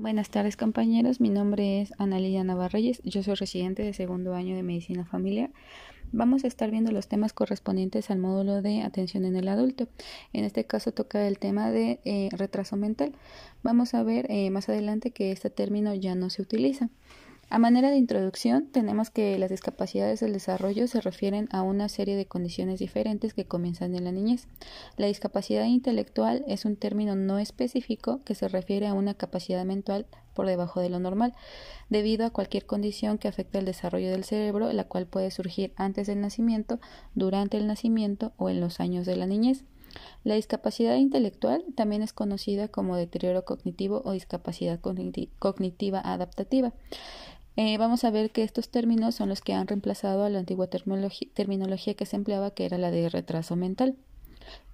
Buenas tardes compañeros, mi nombre es Analia Navarreyes, yo soy residente de segundo año de Medicina Familiar. Vamos a estar viendo los temas correspondientes al módulo de atención en el adulto. En este caso toca el tema de eh, retraso mental. Vamos a ver eh, más adelante que este término ya no se utiliza. A manera de introducción, tenemos que las discapacidades del desarrollo se refieren a una serie de condiciones diferentes que comienzan en la niñez. La discapacidad intelectual es un término no específico que se refiere a una capacidad mental por debajo de lo normal, debido a cualquier condición que afecte el desarrollo del cerebro, la cual puede surgir antes del nacimiento, durante el nacimiento o en los años de la niñez. La discapacidad intelectual también es conocida como deterioro cognitivo o discapacidad cognitiva adaptativa. Eh, vamos a ver que estos términos son los que han reemplazado a la antigua terminología que se empleaba, que era la de retraso mental.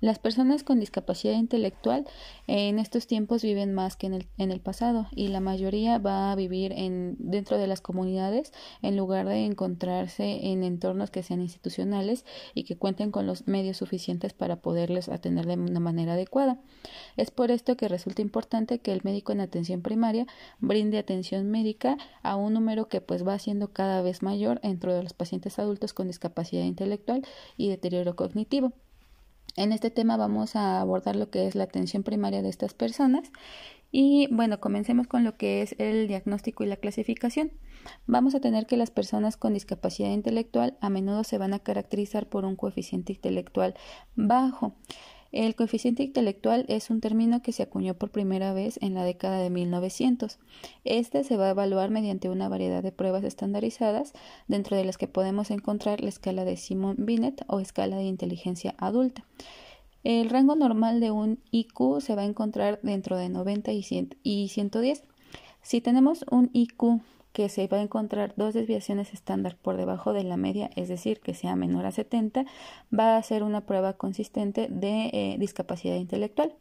Las personas con discapacidad intelectual en estos tiempos viven más que en el, en el pasado y la mayoría va a vivir en, dentro de las comunidades en lugar de encontrarse en entornos que sean institucionales y que cuenten con los medios suficientes para poderles atender de una manera adecuada. Es por esto que resulta importante que el médico en atención primaria brinde atención médica a un número que pues va siendo cada vez mayor dentro de los pacientes adultos con discapacidad intelectual y deterioro cognitivo. En este tema vamos a abordar lo que es la atención primaria de estas personas y bueno, comencemos con lo que es el diagnóstico y la clasificación. Vamos a tener que las personas con discapacidad intelectual a menudo se van a caracterizar por un coeficiente intelectual bajo. El coeficiente intelectual es un término que se acuñó por primera vez en la década de 1900. Este se va a evaluar mediante una variedad de pruebas estandarizadas, dentro de las que podemos encontrar la escala de Simon Binet o escala de inteligencia adulta. El rango normal de un IQ se va a encontrar dentro de 90 y 110. Si tenemos un IQ que se va a encontrar dos desviaciones estándar por debajo de la media, es decir, que sea menor a 70, va a ser una prueba consistente de eh, discapacidad intelectual.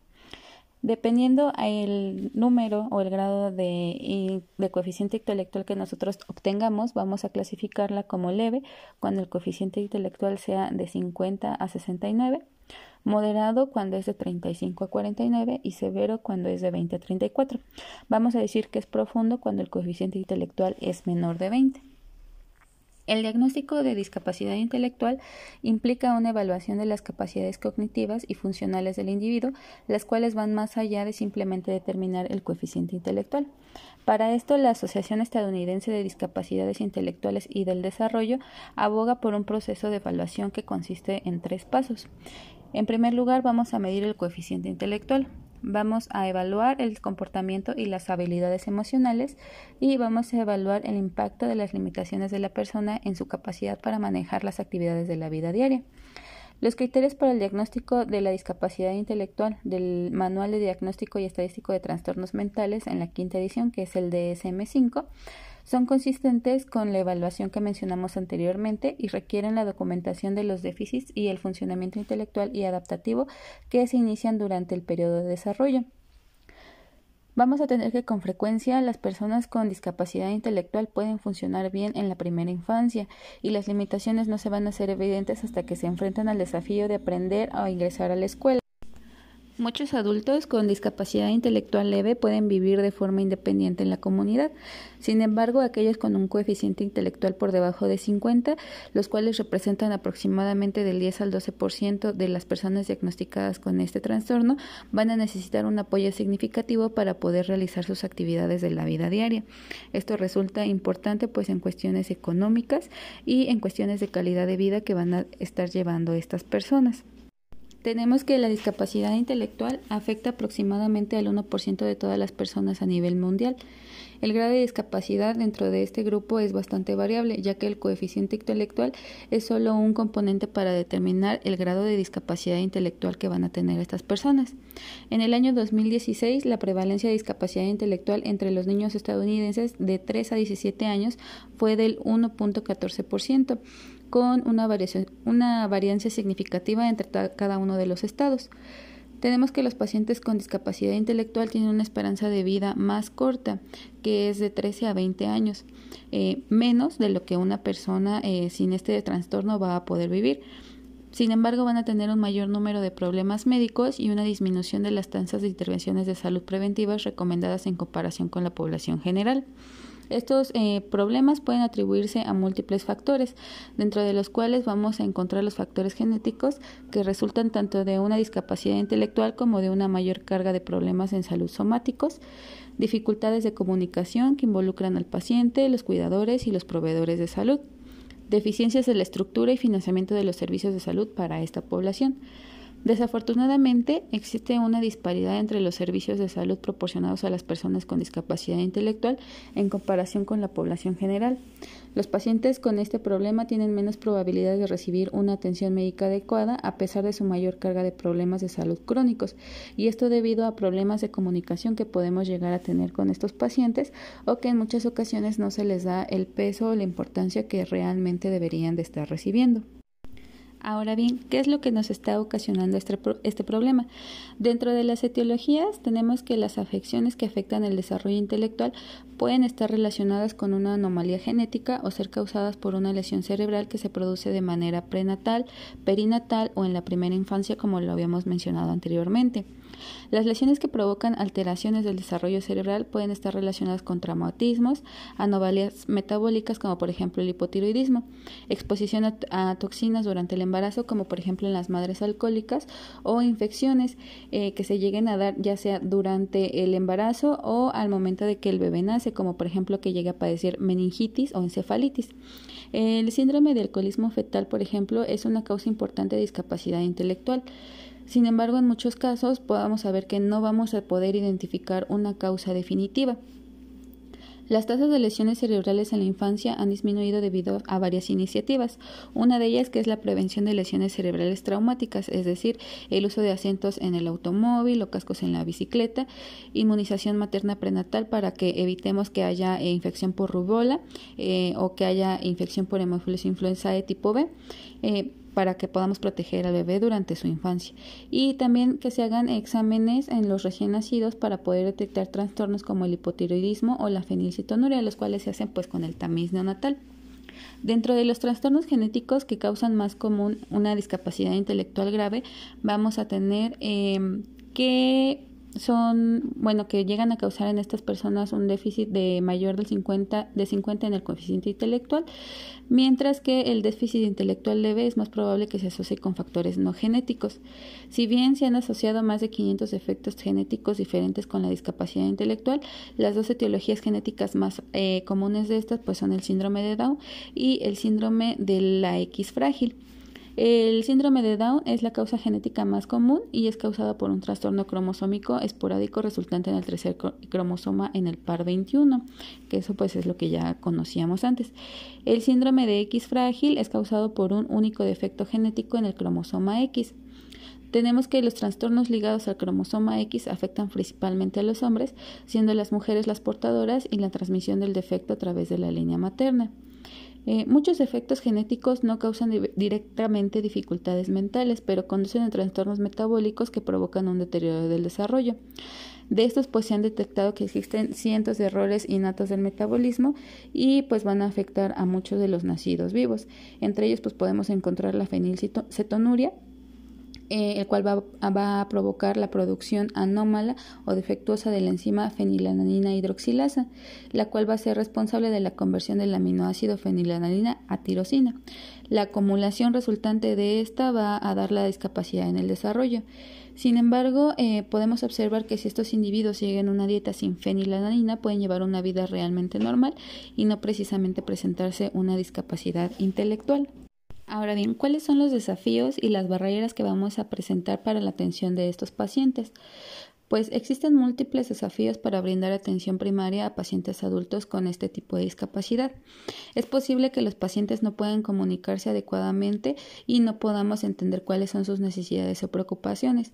Dependiendo el número o el grado de, de, coeficiente intelectual que nosotros obtengamos, vamos a clasificarla como leve cuando el coeficiente intelectual sea de 50 a 69 moderado cuando es de 35 a 49 y severo cuando es de 20 a 34. Vamos a decir que es profundo cuando el coeficiente intelectual es menor de 20. El diagnóstico de discapacidad intelectual implica una evaluación de las capacidades cognitivas y funcionales del individuo, las cuales van más allá de simplemente determinar el coeficiente intelectual. Para esto, la Asociación Estadounidense de Discapacidades Intelectuales y del Desarrollo aboga por un proceso de evaluación que consiste en tres pasos. En primer lugar, vamos a medir el coeficiente intelectual. Vamos a evaluar el comportamiento y las habilidades emocionales y vamos a evaluar el impacto de las limitaciones de la persona en su capacidad para manejar las actividades de la vida diaria. Los criterios para el diagnóstico de la discapacidad intelectual del Manual de Diagnóstico y Estadístico de Trastornos Mentales en la quinta edición, que es el DSM-5, son consistentes con la evaluación que mencionamos anteriormente y requieren la documentación de los déficits y el funcionamiento intelectual y adaptativo que se inician durante el periodo de desarrollo. Vamos a tener que con frecuencia las personas con discapacidad intelectual pueden funcionar bien en la primera infancia y las limitaciones no se van a hacer evidentes hasta que se enfrentan al desafío de aprender o ingresar a la escuela. Muchos adultos con discapacidad intelectual leve pueden vivir de forma independiente en la comunidad. Sin embargo, aquellos con un coeficiente intelectual por debajo de 50, los cuales representan aproximadamente del 10 al 12% de las personas diagnosticadas con este trastorno, van a necesitar un apoyo significativo para poder realizar sus actividades de la vida diaria. Esto resulta importante pues en cuestiones económicas y en cuestiones de calidad de vida que van a estar llevando estas personas. Tenemos que la discapacidad intelectual afecta aproximadamente al 1% de todas las personas a nivel mundial. El grado de discapacidad dentro de este grupo es bastante variable, ya que el coeficiente intelectual es solo un componente para determinar el grado de discapacidad intelectual que van a tener estas personas. En el año 2016, la prevalencia de discapacidad intelectual entre los niños estadounidenses de 3 a 17 años fue del 1.14% con una, variación, una variancia significativa entre cada uno de los estados. Tenemos que los pacientes con discapacidad intelectual tienen una esperanza de vida más corta, que es de 13 a 20 años, eh, menos de lo que una persona eh, sin este trastorno va a poder vivir. Sin embargo, van a tener un mayor número de problemas médicos y una disminución de las tasas de intervenciones de salud preventivas recomendadas en comparación con la población general. Estos eh, problemas pueden atribuirse a múltiples factores, dentro de los cuales vamos a encontrar los factores genéticos que resultan tanto de una discapacidad intelectual como de una mayor carga de problemas en salud somáticos, dificultades de comunicación que involucran al paciente, los cuidadores y los proveedores de salud, deficiencias de la estructura y financiamiento de los servicios de salud para esta población. Desafortunadamente, existe una disparidad entre los servicios de salud proporcionados a las personas con discapacidad intelectual en comparación con la población general. Los pacientes con este problema tienen menos probabilidad de recibir una atención médica adecuada a pesar de su mayor carga de problemas de salud crónicos, y esto debido a problemas de comunicación que podemos llegar a tener con estos pacientes o que en muchas ocasiones no se les da el peso o la importancia que realmente deberían de estar recibiendo. Ahora bien, ¿qué es lo que nos está ocasionando este, este, problema? Dentro de las etiologías tenemos que las afecciones que afectan el desarrollo intelectual pueden estar relacionadas con una anomalía genética o ser causadas por una lesión cerebral que se produce de manera prenatal, perinatal o en la primera infancia como lo habíamos mencionado anteriormente. Las lesiones que provocan alteraciones del desarrollo cerebral pueden estar relacionadas con traumatismos, anomalias metabólicas como por ejemplo el hipotiroidismo, exposición a, toxinas durante el embarazo como por ejemplo en las madres alcohólicas o infecciones eh, que se lleguen a dar ya sea durante el embarazo o al momento de que el bebé nace como por ejemplo que llegue a padecer meningitis o encefalitis. El síndrome de alcoholismo fetal, por ejemplo, es una causa importante de discapacidad intelectual. Sin embargo, en muchos casos podamos saber que no vamos a poder identificar una causa definitiva. Las tasas de lesiones cerebrales en la infancia han disminuido debido a varias iniciativas. Una de ellas que es la prevención de lesiones cerebrales traumáticas, es decir, el uso de asientos en el automóvil o cascos en la bicicleta, inmunización materna prenatal para que evitemos que haya infección por rubola eh, o que haya infección por hemófilos influenza de tipo B. Eh, para que podamos proteger al bebé durante su infancia y también que se hagan exámenes en los recién nacidos para poder detectar trastornos como el hipotiroidismo o la fenilcetonuria, los cuales se hacen pues con el tamiz neonatal. Dentro de los trastornos genéticos que causan más común una discapacidad intelectual grave, vamos a tener eh, que son, bueno, que llegan a causar en estas personas un déficit de mayor del 50, de 50 en el coeficiente intelectual, mientras que el déficit intelectual leve es más probable que se asocie con factores no genéticos. Si bien se han asociado más de 500 efectos genéticos diferentes con la discapacidad intelectual, las dos etiologías genéticas más eh, comunes de estas pues son el síndrome de Down y el síndrome de la X frágil. El síndrome de Down es la causa genética más común y es causada por un trastorno cromosómico esporádico resultante en el tercer cromosoma en el par 21, que eso pues es lo que ya conocíamos antes. El síndrome de X frágil es causado por un único defecto genético en el cromosoma X. Tenemos que los trastornos ligados al cromosoma X afectan principalmente a los hombres, siendo las mujeres las portadoras y la transmisión del defecto a través de la línea materna. Eh, muchos efectos genéticos no causan directamente dificultades mentales, pero conducen a trastornos metabólicos que provocan un deterioro del desarrollo. De estos pues se han detectado que existen cientos de errores innatos del metabolismo y pues van a afectar a muchos de los nacidos vivos. Entre ellos pues podemos encontrar la fenilcetonuria, eh, el cual va, va, a provocar la producción anómala o defectuosa de la enzima fenilalanina hidroxilasa, la cual va a ser responsable de la conversión del aminoácido fenilalanina a tirosina. La acumulación resultante de esta va a dar la discapacidad en el desarrollo. Sin embargo, eh, podemos observar que si estos individuos siguen una dieta sin fenilalanina, pueden llevar una vida realmente normal y no precisamente presentarse una discapacidad intelectual. Ahora bien, ¿cuáles son los desafíos y las barreras que vamos a presentar para la atención de estos pacientes? Pues existen múltiples desafíos para brindar atención primaria a pacientes adultos con este tipo de discapacidad. Es posible que los pacientes no puedan comunicarse adecuadamente y no podamos entender cuáles son sus necesidades o preocupaciones.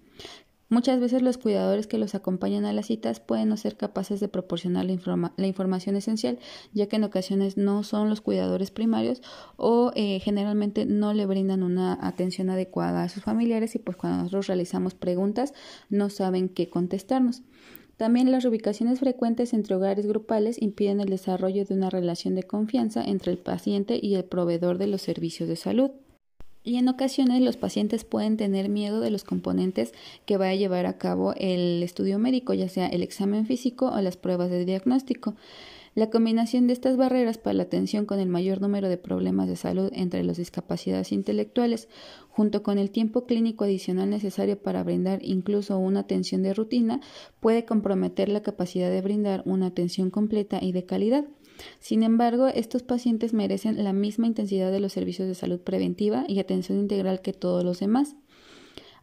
Muchas veces los cuidadores que los acompañan a las citas pueden no ser capaces de proporcionar la, información esencial, ya que en ocasiones no son los cuidadores primarios o eh, generalmente no le brindan una atención adecuada a sus familiares y pues cuando nosotros realizamos preguntas no saben qué contestarnos. También las reubicaciones frecuentes entre hogares grupales impiden el desarrollo de una relación de confianza entre el paciente y el proveedor de los servicios de salud. Y en ocasiones los pacientes pueden tener miedo de los componentes que va a llevar a cabo el estudio médico, ya sea el examen físico o las pruebas de diagnóstico. La combinación de estas barreras para la atención con el mayor número de problemas de salud entre las discapacidades intelectuales, junto con el tiempo clínico adicional necesario para brindar incluso una atención de rutina, puede comprometer la capacidad de brindar una atención completa y de calidad. Sin embargo, estos pacientes merecen la misma intensidad de los servicios de salud preventiva y atención integral que todos los demás.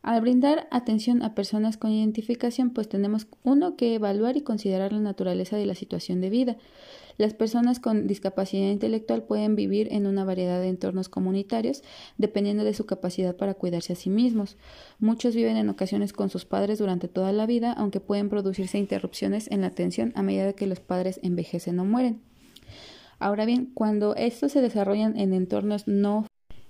Al brindar atención a personas con identificación, pues tenemos uno que evaluar y considerar la naturaleza de la situación de vida. Las personas con discapacidad intelectual pueden vivir en una variedad de entornos comunitarios dependiendo de su capacidad para cuidarse a sí mismos. Muchos viven en ocasiones con sus padres durante toda la vida, aunque pueden producirse interrupciones en la atención a medida que los padres envejecen o mueren. Ahora bien, cuando estos se desarrollan en entornos no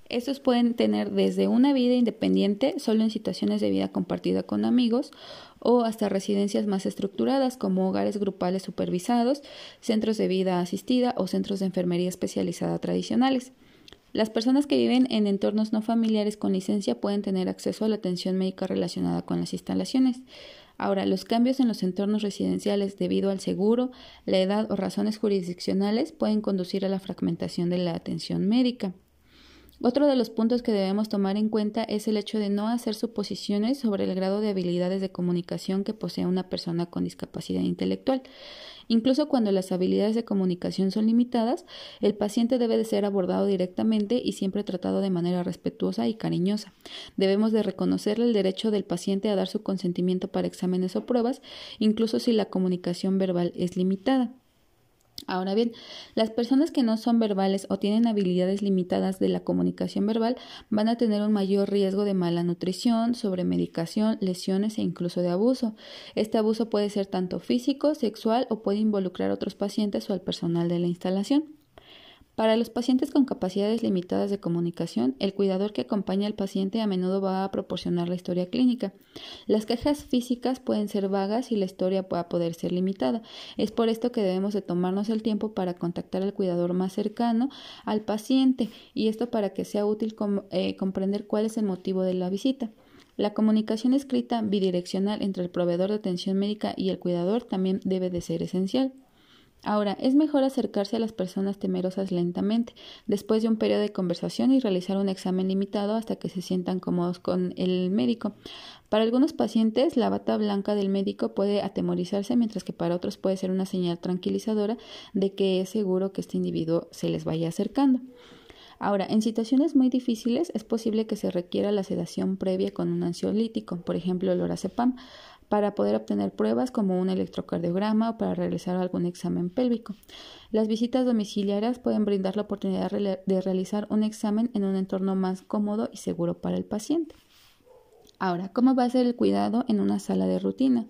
estos pueden tener desde una vida independiente, solo en situaciones de vida compartida con amigos, o hasta residencias más estructuradas como hogares grupales supervisados, centros de vida asistida o centros de enfermería especializada tradicionales. Las personas que viven en entornos no familiares con licencia pueden tener acceso a la atención médica relacionada con las instalaciones. Ahora, los cambios en los entornos residenciales debido al seguro, la edad o razones jurisdiccionales pueden conducir a la fragmentación de la atención médica. Otro de los puntos que debemos tomar en cuenta es el hecho de no hacer suposiciones sobre el grado de habilidades de comunicación que posee una persona con discapacidad intelectual. Incluso cuando las habilidades de comunicación son limitadas, el paciente debe de ser abordado directamente y siempre tratado de manera respetuosa y cariñosa. Debemos de reconocerle el derecho del paciente a dar su consentimiento para exámenes o pruebas, incluso si la comunicación verbal es limitada. Ahora bien, las personas que no son verbales o tienen habilidades limitadas de la comunicación verbal van a tener un mayor riesgo de mala nutrición, sobremedicación, lesiones e incluso de abuso. Este abuso puede ser tanto físico, sexual o puede involucrar a otros pacientes o al personal de la instalación. Para los pacientes con capacidades limitadas de comunicación, el cuidador que acompaña al paciente a menudo va a proporcionar la historia clínica. Las quejas físicas pueden ser vagas y la historia puede poder ser limitada. Es por esto que debemos de tomarnos el tiempo para contactar al cuidador más cercano al paciente y esto para que sea útil eh, comprender cuál es el motivo de la visita. La comunicación escrita bidireccional entre el proveedor de atención médica y el cuidador también debe de ser esencial. Ahora, es mejor acercarse a las personas temerosas lentamente, después de un periodo de conversación y realizar un examen limitado hasta que se sientan cómodos con el médico. Para algunos pacientes, la bata blanca del médico puede atemorizarse, mientras que para otros puede ser una señal tranquilizadora de que es seguro que este individuo se les vaya acercando. Ahora, en situaciones muy difíciles es posible que se requiera la sedación previa con un ansiolítico, por ejemplo el lorazepam, para poder obtener pruebas como un electrocardiograma o para realizar algún examen pélvico. Las visitas domiciliarias pueden brindar la oportunidad de realizar un examen en un entorno más cómodo y seguro para el paciente. Ahora, ¿cómo va a ser el cuidado en una sala de rutina?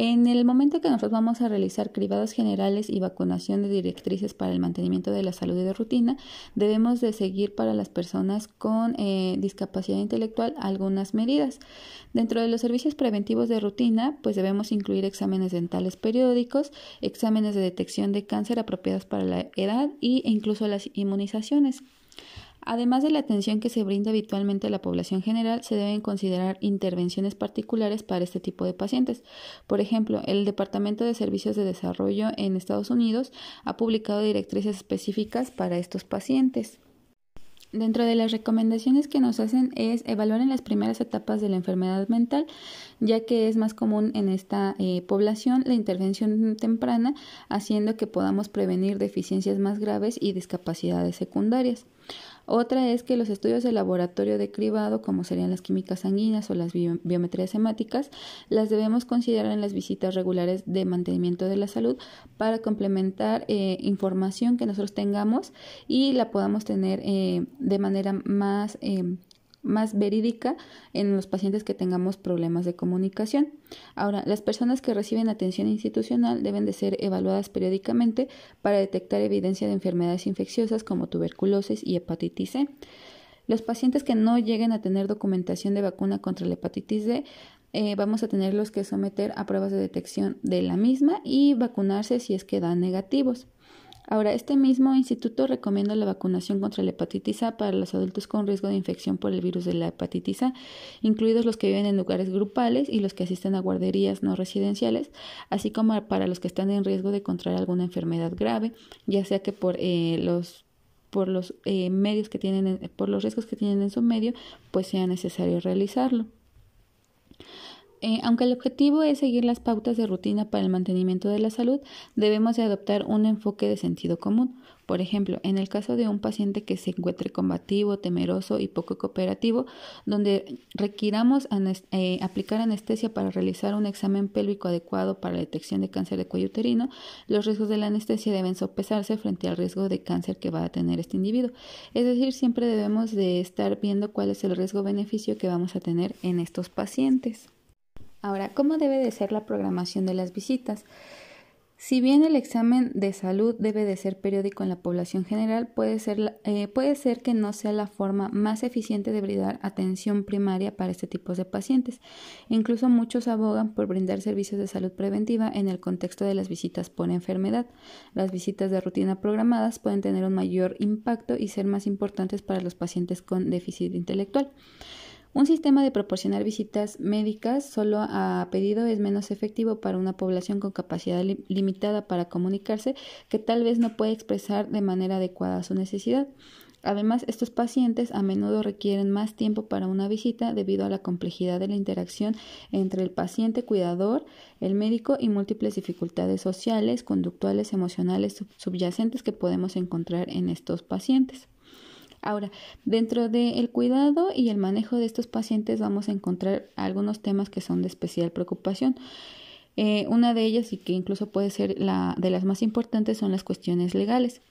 En el momento que nosotros vamos a realizar cribados generales y vacunación de directrices para el mantenimiento de la salud de rutina, debemos de seguir para las personas con eh, discapacidad intelectual algunas medidas. Dentro de los servicios preventivos de rutina, pues debemos incluir exámenes dentales periódicos, exámenes de detección de cáncer apropiados para la edad e incluso las inmunizaciones. Además de la atención que se brinda habitualmente a la población general, se deben considerar intervenciones particulares para este tipo de pacientes. Por ejemplo, el Departamento de Servicios de Desarrollo en Estados Unidos ha publicado directrices específicas para estos pacientes. Dentro de las recomendaciones que nos hacen es evaluar en las primeras etapas de la enfermedad mental, ya que es más común en esta eh, población la intervención temprana, haciendo que podamos prevenir deficiencias más graves y discapacidades secundarias. Otra es que los estudios de laboratorio de cribado, como serían las químicas sanguíneas o las biometrías hemáticas, las debemos considerar en las visitas regulares de mantenimiento de la salud para complementar eh, información que nosotros tengamos y la podamos tener eh, de manera más eh, más verídica en los pacientes que tengamos problemas de comunicación. Ahora, las personas que reciben atención institucional deben de ser evaluadas periódicamente para detectar evidencia de enfermedades infecciosas como tuberculosis y hepatitis C. Los pacientes que no lleguen a tener documentación de vacuna contra la hepatitis D eh, vamos a tenerlos que someter a pruebas de detección de la misma y vacunarse si es que dan negativos. Ahora, este mismo instituto recomienda la vacunación contra la hepatitis A para los adultos con riesgo de infección por el virus de la hepatitis A, incluidos los que viven en lugares grupales y los que asisten a guarderías no residenciales, así como para los que están en riesgo de contraer alguna enfermedad grave, ya sea que por eh, los eh, medios que tienen, por los riesgos que tienen en su medio, pues sea necesario realizarlo. Eh, aunque el objetivo es seguir las pautas de rutina para el mantenimiento de la salud, debemos de adoptar un enfoque de sentido común. Por ejemplo, en el caso de un paciente que se encuentre combativo, temeroso y poco cooperativo, donde requiramos eh, aplicar anestesia para realizar un examen pélvico adecuado para la detección de cáncer de cuello uterino, los riesgos de la anestesia deben sopesarse frente al riesgo de cáncer que va a tener este individuo. Es decir, siempre debemos de estar viendo cuál es el riesgo-beneficio que vamos a tener en estos pacientes. Ahora, ¿cómo debe de ser la programación de las visitas? Si bien el examen de salud debe de ser periódico en la población general, puede ser, eh, puede ser que no sea la forma más eficiente de brindar atención primaria para este tipo de pacientes. Incluso muchos abogan por brindar servicios de salud preventiva en el contexto de las visitas por enfermedad. Las visitas de rutina programadas pueden tener un mayor impacto y ser más importantes para los pacientes con déficit intelectual. Un sistema de proporcionar visitas médicas solo a pedido es menos efectivo para una población con capacidad limitada para comunicarse que tal vez no puede expresar de manera adecuada su necesidad. Además, estos pacientes a menudo requieren más tiempo para una visita debido a la complejidad de la interacción entre el paciente cuidador, el médico y múltiples dificultades sociales, conductuales, emocionales subyacentes que podemos encontrar en estos pacientes. Ahora, dentro del cuidado y el manejo de estos pacientes vamos a encontrar algunos temas que son de especial preocupación. Eh, una de ellas, y que incluso puede ser la de las más importantes, son las cuestiones legales.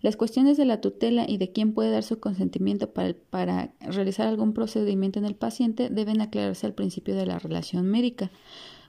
Las cuestiones de la tutela y de quién puede dar su consentimiento para, para realizar algún procedimiento en el paciente deben aclararse al principio de la relación médica.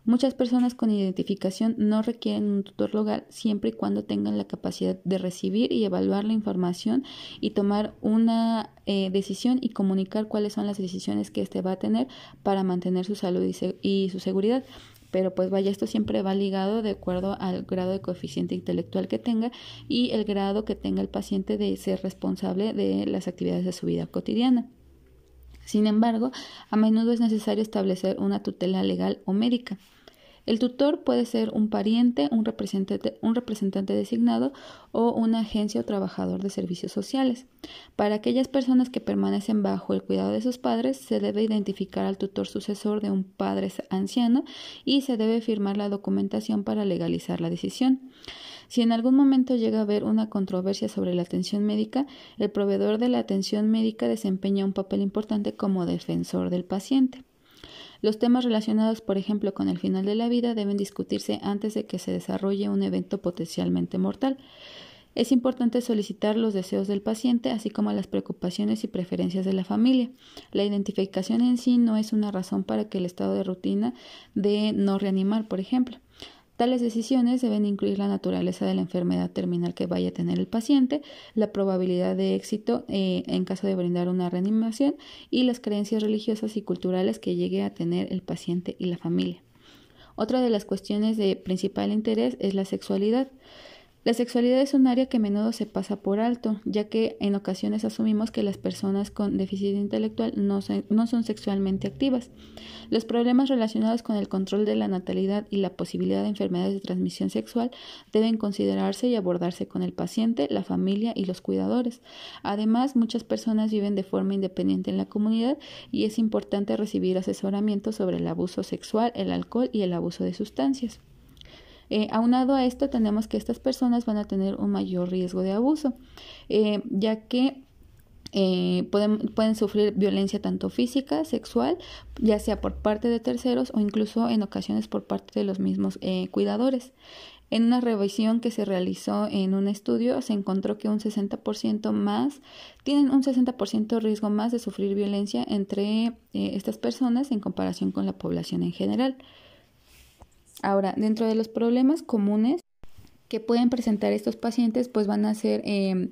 Muchas personas con identificación no requieren un tutor legal siempre y cuando tengan la capacidad de recibir y evaluar la información y tomar una eh, decisión y comunicar cuáles son las decisiones que éste va a tener para mantener su salud y, su seguridad pero pues vaya, esto siempre va ligado de acuerdo al grado de coeficiente intelectual que tenga y el grado que tenga el paciente de ser responsable de las actividades de su vida cotidiana. Sin embargo, a menudo es necesario establecer una tutela legal o médica. El tutor puede ser un pariente, un representante, un representante designado o una agencia o trabajador de servicios sociales. Para aquellas personas que permanecen bajo el cuidado de sus padres, se debe identificar al tutor sucesor de un padre anciano y se debe firmar la documentación para legalizar la decisión. Si en algún momento llega a haber una controversia sobre la atención médica, el proveedor de la atención médica desempeña un papel importante como defensor del paciente. Los temas relacionados, por ejemplo, con el final de la vida deben discutirse antes de que se desarrolle un evento potencialmente mortal. Es importante solicitar los deseos del paciente, así como las preocupaciones y preferencias de la familia. La identificación en sí no es una razón para que el estado de rutina de no reanimar, por ejemplo. Tales decisiones deben incluir la naturaleza de la enfermedad terminal que vaya a tener el paciente, la probabilidad de éxito eh, en caso de brindar una reanimación y las creencias religiosas y culturales que llegue a tener el paciente y la familia. Otra de las cuestiones de principal interés es la sexualidad. La sexualidad es un área que a menudo se pasa por alto, ya que en ocasiones asumimos que las personas con déficit intelectual no no son, sexualmente activas. Los problemas relacionados con el control de la natalidad y la posibilidad de enfermedades de transmisión sexual deben considerarse y abordarse con el paciente, la familia y los cuidadores. Además, muchas personas viven de forma independiente en la comunidad y es importante recibir asesoramiento sobre el abuso sexual, el alcohol y el abuso de sustancias. Eh, aunado a esto, tenemos que estas personas van a tener un mayor riesgo de abuso, eh, ya que eh, pueden, pueden, sufrir violencia tanto física, sexual, ya sea por parte de terceros o incluso en ocasiones por parte de los mismos cuidadores. En una revisión que se realizó en un estudio se encontró que un 60% más tienen un 60% riesgo más de sufrir violencia entre estas personas en comparación con la población en general. Ahora, dentro de los problemas comunes que pueden presentar estos pacientes, pues van a ser em,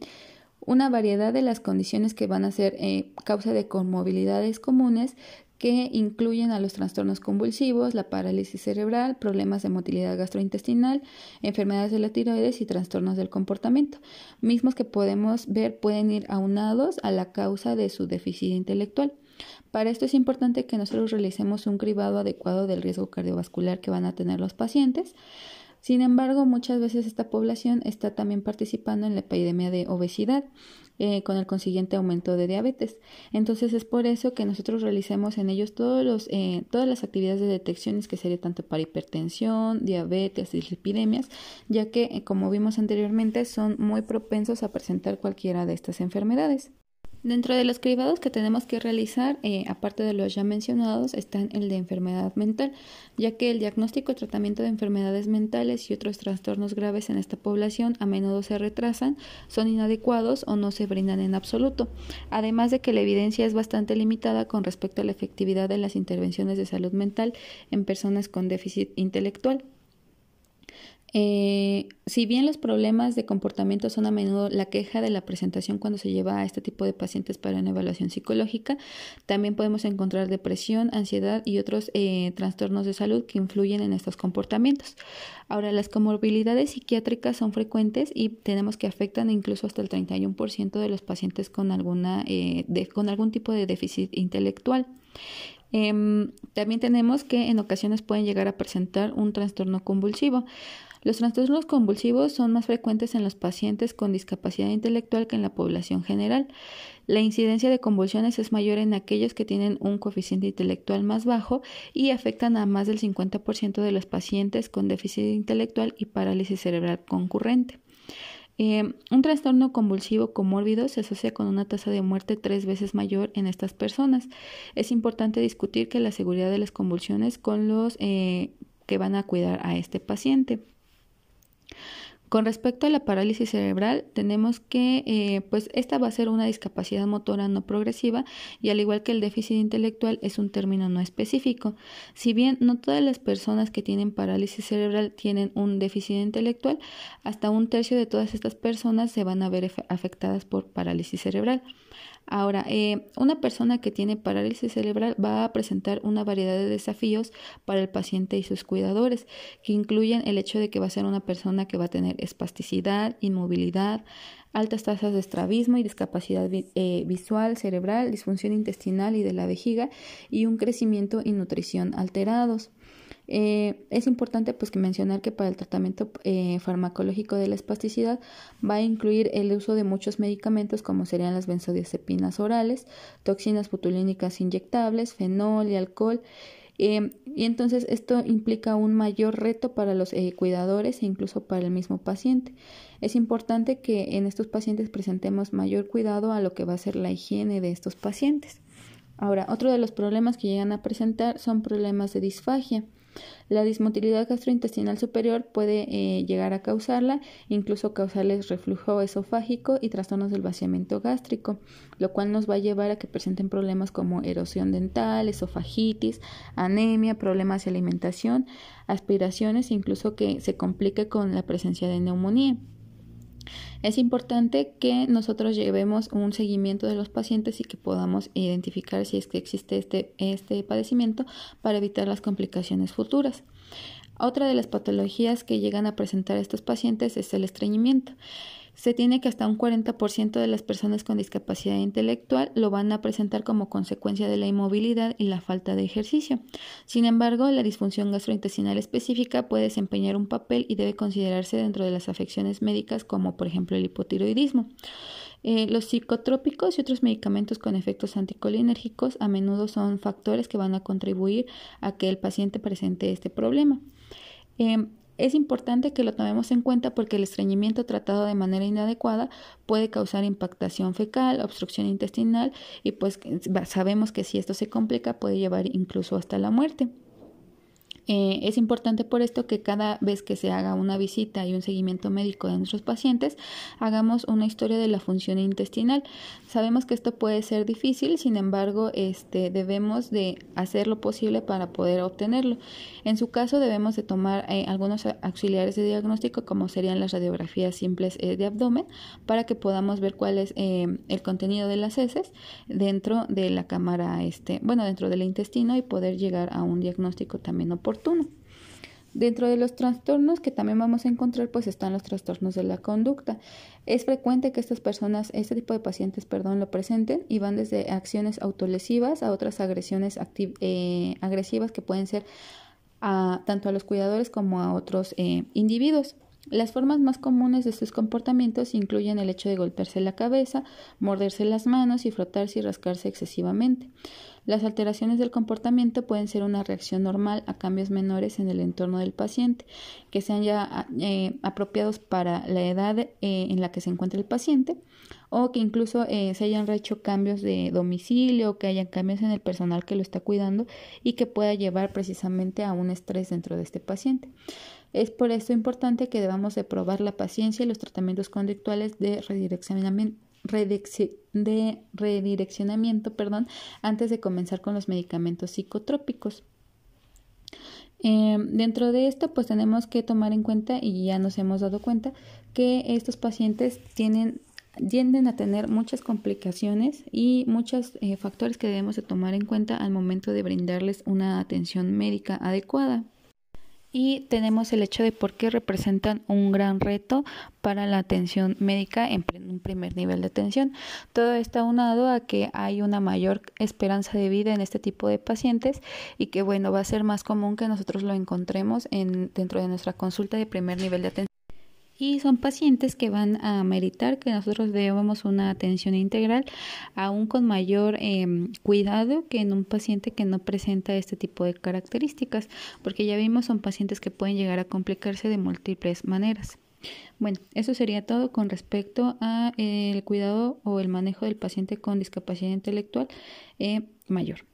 una variedad de las condiciones que van a ser eh, causa de conmovilidades comunes que incluyen a los trastornos convulsivos, la parálisis cerebral, problemas de motilidad gastrointestinal, enfermedades de la tiroides y trastornos del comportamiento, mismos que podemos ver pueden ir aunados a la causa de su déficit intelectual. Para esto es importante que nosotros realicemos un cribado adecuado del riesgo cardiovascular que van a tener los pacientes. Sin embargo, muchas veces esta población está también participando en la epidemia de obesidad, eh, con el consiguiente aumento de diabetes. Entonces es por eso que nosotros realicemos en ellos eh, todas las actividades de detecciones que sería tanto para hipertensión, diabetes y epidemias, ya que, eh, como vimos anteriormente, son muy propensos a presentar cualquiera de estas enfermedades. Dentro de los cribados que tenemos que realizar, eh, aparte de los ya mencionados, están el de enfermedad mental, ya que el diagnóstico y tratamiento de enfermedades mentales y otros trastornos graves en esta población a menudo se retrasan, son inadecuados o no se brindan en absoluto, además de que la evidencia es bastante limitada con respecto a la efectividad de las intervenciones de salud mental en personas con déficit intelectual. Eh, si bien los problemas de comportamiento son a menudo la queja de la presentación cuando se lleva a este tipo de pacientes para una evaluación psicológica, también podemos encontrar depresión, ansiedad y otros eh, trastornos de salud que influyen en estos comportamientos. Ahora, las comorbilidades psiquiátricas son frecuentes y tenemos que afectan incluso hasta el 31% de los pacientes con, alguna, eh, con algún tipo de déficit intelectual. Em, también tenemos que en ocasiones pueden llegar a presentar un trastorno convulsivo. Los trastornos convulsivos son más frecuentes en los pacientes con discapacidad intelectual que en la población general. La incidencia de convulsiones es mayor en aquellos que tienen un coeficiente intelectual más bajo y afectan a más del 50% de los pacientes con déficit intelectual y parálisis cerebral concurrente. Eh, un trastorno convulsivo comórbido se asocia con una tasa de muerte tres veces mayor en estas personas. Es importante discutir que la seguridad de las convulsiones con los eh, que van a cuidar a este paciente. Con respecto a la parálisis cerebral, tenemos que, eh, pues, esta va a ser una discapacidad motora no progresiva y al igual que el déficit intelectual es un término no específico. Si bien no todas las personas que tienen parálisis cerebral tienen un déficit intelectual, hasta un tercio de todas estas personas se van a ver afectadas por parálisis cerebral. Ahora, eh, una persona que tiene parálisis cerebral va a presentar una variedad de desafíos para el paciente y sus cuidadores, que incluyen el hecho de que va a ser una persona que va a tener espasticidad, inmovilidad, altas tasas de estrabismo y discapacidad eh, visual, cerebral, disfunción intestinal y de la vejiga y un crecimiento y nutrición alterados. Eh, es importante pues que mencionar que para el tratamiento eh, farmacológico de la espasticidad va a incluir el uso de muchos medicamentos como serían las benzodiazepinas orales, toxinas botulínicas inyectables, fenol y alcohol. Eh, y entonces esto implica un mayor reto para los cuidadores e incluso para el mismo paciente. Es importante que en estos pacientes presentemos mayor cuidado a lo que va a ser la higiene de estos pacientes. Ahora, otro de los problemas que llegan a presentar son problemas de disfagia. La dismotilidad gastrointestinal superior puede eh, llegar a causarla, incluso causarles reflujo esofágico y trastornos del vaciamiento gástrico, lo cual nos va a llevar a que presenten problemas como erosión dental, esofagitis, anemia, problemas de alimentación, aspiraciones, incluso que se complique con la presencia de neumonía. Es importante que nosotros llevemos un seguimiento de los pacientes y que podamos identificar si es que existe este, este padecimiento para evitar las complicaciones futuras. Otra de las patologías que llegan a presentar estos pacientes es el estreñimiento. Se tiene que hasta un 40% de las personas con discapacidad intelectual lo van a presentar como consecuencia de la inmovilidad y la falta de ejercicio. Sin embargo, la disfunción gastrointestinal específica puede desempeñar un papel y debe considerarse dentro de las afecciones médicas como por ejemplo el hipotiroidismo. Eh, los psicotrópicos y otros medicamentos con efectos anticolinérgicos a menudo son factores que van a contribuir a que el paciente presente este problema. Em, es importante que lo tomemos en cuenta porque el estreñimiento tratado de manera inadecuada puede causar impactación fecal, obstrucción intestinal y pues sabemos que si esto se complica puede llevar incluso hasta la muerte. Eh, es importante por esto que cada vez que se haga una visita y un seguimiento médico de nuestros pacientes, hagamos una historia de la función intestinal. Sabemos que esto puede ser difícil, sin embargo, este, debemos de hacer lo posible para poder obtenerlo. En su caso, debemos de tomar eh, algunos auxiliares de diagnóstico, como serían las radiografías simples eh, de abdomen, para que podamos ver cuál es el contenido de las heces dentro de la cámara, este, bueno, dentro del intestino y poder llegar a un diagnóstico también oportuno. Dentro de los trastornos que también vamos a encontrar, pues están los trastornos de la conducta. Es frecuente que estas personas, este tipo de pacientes, perdón, lo presenten y van desde acciones autolesivas a otras agresiones eh, agresivas que pueden ser a, tanto a los cuidadores como a otros eh, individuos. Las formas más comunes de estos comportamientos incluyen el hecho de golpearse la cabeza, morderse las manos y frotarse y rascarse excesivamente. Las alteraciones del comportamiento pueden ser una reacción normal a cambios menores en el entorno del paciente, que sean ya eh, apropiados para la edad eh, en la que se encuentra el paciente, o que incluso eh, se hayan hecho cambios de domicilio, que hayan cambios en el personal que lo está cuidando y que pueda llevar precisamente a un estrés dentro de este paciente. Es por esto importante que debamos de probar la paciencia y los tratamientos conductuales de redireccionamiento perdón, antes de comenzar con los medicamentos psicotrópicos. Em, dentro de esto, pues tenemos que tomar en cuenta, y ya nos hemos dado cuenta, que estos pacientes tienden a tener muchas complicaciones y muchos eh, factores que debemos de tomar en cuenta al momento de brindarles una atención médica adecuada y tenemos el hecho de por qué representan un gran reto para la atención médica en un primer nivel de atención. Todo está unado a que hay una mayor esperanza de vida en este tipo de pacientes y que bueno, va a ser más común que nosotros lo encontremos en, dentro de nuestra consulta de primer nivel de atención y son pacientes que van a meritar que nosotros debemos una atención integral aún con mayor em, cuidado que en un paciente que no presenta este tipo de características porque ya vimos son pacientes que pueden llegar a complicarse de múltiples maneras. Bueno, eso sería todo con respecto a el cuidado o el manejo del paciente con discapacidad intelectual eh, mayor.